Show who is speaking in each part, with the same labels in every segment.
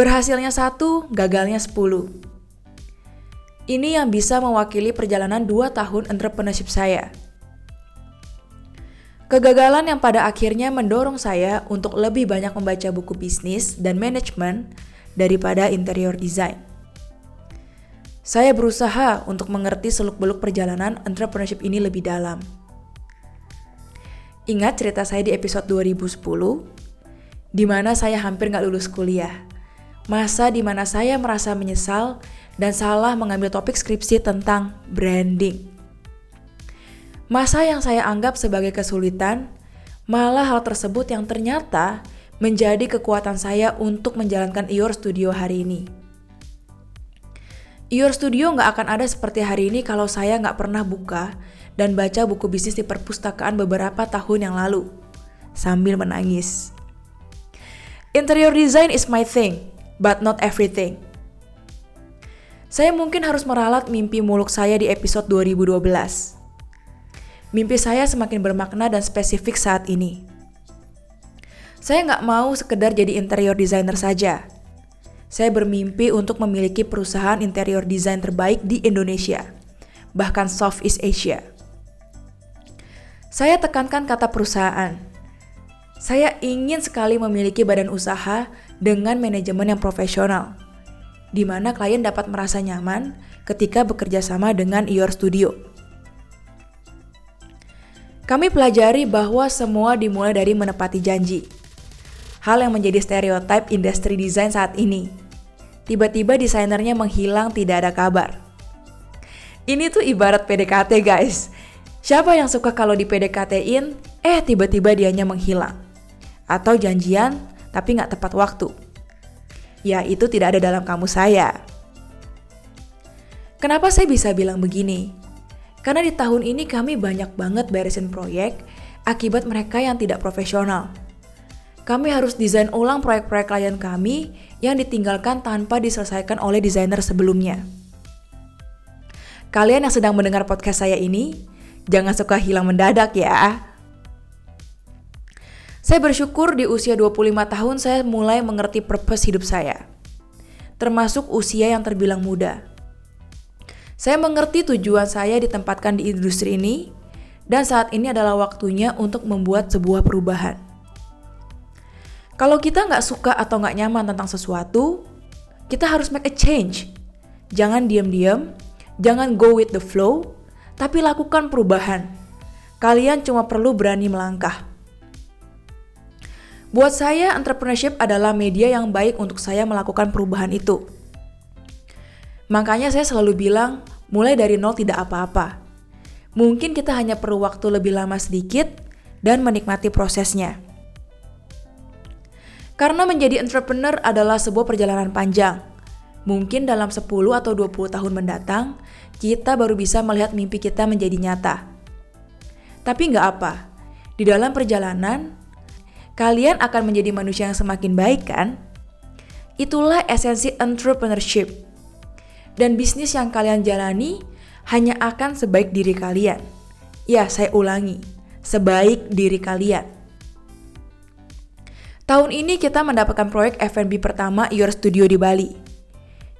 Speaker 1: Berhasilnya satu, gagalnya sepuluh. Ini yang bisa mewakili perjalanan dua tahun entrepreneurship saya. Kegagalan yang pada akhirnya mendorong saya untuk lebih banyak membaca buku bisnis dan manajemen daripada interior design. Saya berusaha untuk mengerti seluk-beluk perjalanan entrepreneurship ini lebih dalam. Ingat cerita saya di episode 2010, di mana saya hampir nggak lulus kuliah. Masa di mana saya merasa menyesal dan salah mengambil topik skripsi tentang branding. Masa yang saya anggap sebagai kesulitan, malah hal tersebut yang ternyata menjadi kekuatan saya untuk menjalankan Your Studio hari ini. Your Studio nggak akan ada seperti hari ini kalau saya nggak pernah buka dan baca buku bisnis di perpustakaan beberapa tahun yang lalu, sambil menangis. Interior design is my thing, but not everything. Saya mungkin harus meralat mimpi muluk saya di episode 2012. Mimpi saya semakin bermakna dan spesifik saat ini. Saya nggak mau sekedar jadi interior designer saja. Saya bermimpi untuk memiliki perusahaan interior design terbaik di Indonesia, bahkan Southeast Asia. Saya tekankan kata perusahaan. Saya ingin sekali memiliki badan usaha dengan manajemen yang profesional, di mana klien dapat merasa nyaman ketika bekerja sama dengan Your Studio. Kami pelajari bahwa semua dimulai dari menepati janji. Hal yang menjadi stereotip industri desain saat ini. Tiba-tiba desainernya menghilang tidak ada kabar. Ini tuh ibarat PDKT guys. Siapa yang suka kalau di PDKT-in, eh tiba-tiba dianya menghilang? Atau janjian, tapi nggak tepat waktu. Ya, itu tidak ada dalam kamu saya. Kenapa saya bisa bilang begini? Karena di tahun ini kami banyak banget beresin proyek akibat mereka yang tidak profesional. Kami harus desain ulang proyek-proyek klien kami yang ditinggalkan tanpa diselesaikan oleh desainer sebelumnya. Kalian yang sedang mendengar podcast saya ini, jangan suka hilang mendadak ya. Saya bersyukur di usia 25 tahun saya mulai mengerti purpose hidup saya. Termasuk usia yang terbilang muda. Saya mengerti tujuan saya ditempatkan di industri ini dan saat ini adalah waktunya untuk membuat sebuah perubahan. Kalau kita nggak suka atau nggak nyaman tentang sesuatu, kita harus make a change. Jangan diam-diam, jangan go with the flow, tapi lakukan perubahan. Kalian cuma perlu berani melangkah. Buat saya, entrepreneurship adalah media yang baik untuk saya melakukan perubahan itu. Makanya saya selalu bilang, mulai dari nol tidak apa-apa. Mungkin kita hanya perlu waktu lebih lama sedikit dan menikmati prosesnya. Karena menjadi entrepreneur adalah sebuah perjalanan panjang. Mungkin dalam 10 atau 20 tahun mendatang, kita baru bisa melihat mimpi kita menjadi nyata. Tapi nggak apa, di dalam perjalanan, kalian akan menjadi manusia yang semakin baik kan? Itulah esensi entrepreneurship. Dan bisnis yang kalian jalani hanya akan sebaik diri kalian. Ya, saya ulangi, sebaik diri kalian. Tahun ini kita mendapatkan proyek F&B pertama Your Studio di Bali,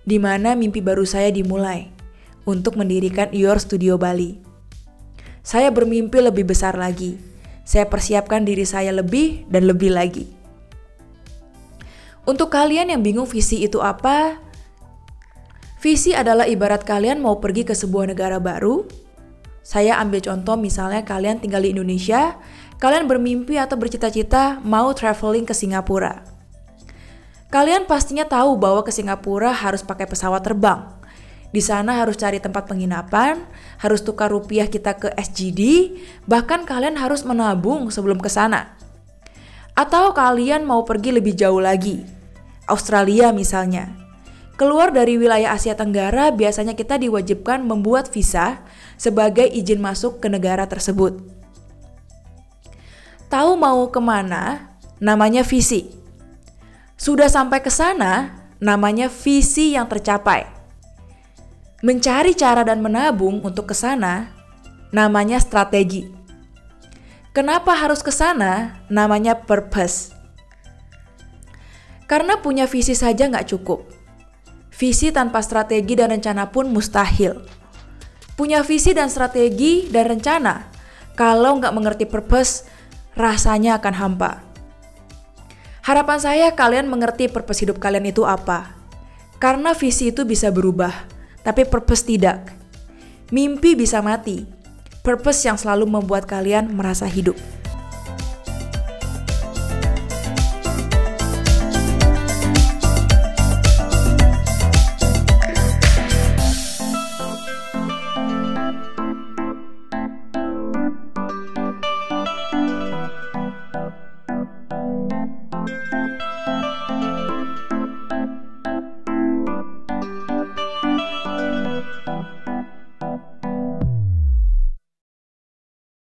Speaker 1: di mana mimpi baru saya dimulai untuk mendirikan Your Studio Bali. Saya bermimpi lebih besar lagi, saya persiapkan diri saya lebih dan lebih lagi. Untuk kalian yang bingung visi itu apa, visi adalah ibarat kalian mau pergi ke sebuah negara baru. Saya ambil contoh misalnya kalian tinggal di Indonesia, kalian bermimpi atau bercita-cita mau traveling ke Singapura. Kalian pastinya tahu bahwa ke Singapura harus pakai pesawat terbang. Di sana harus cari tempat penginapan, harus tukar rupiah kita ke SGD, bahkan kalian harus menabung sebelum ke sana. Atau kalian mau pergi lebih jauh lagi, Australia misalnya. Keluar dari wilayah Asia Tenggara, biasanya kita diwajibkan membuat visa sebagai izin masuk ke negara tersebut. Tahu mau ke mana? Namanya visi. Sudah sampai ke sana, namanya visi yang tercapai. Mencari cara dan menabung untuk ke sana namanya strategi. Kenapa harus ke sana? Namanya purpose. Karena punya visi saja nggak cukup. Visi tanpa strategi dan rencana pun mustahil. Punya visi dan strategi dan rencana, kalau nggak mengerti purpose, rasanya akan hampa. Harapan saya kalian mengerti purpose hidup kalian itu apa. Karena visi itu bisa berubah, tapi purpose tidak. Mimpi bisa mati, purpose yang selalu membuat kalian merasa hidup.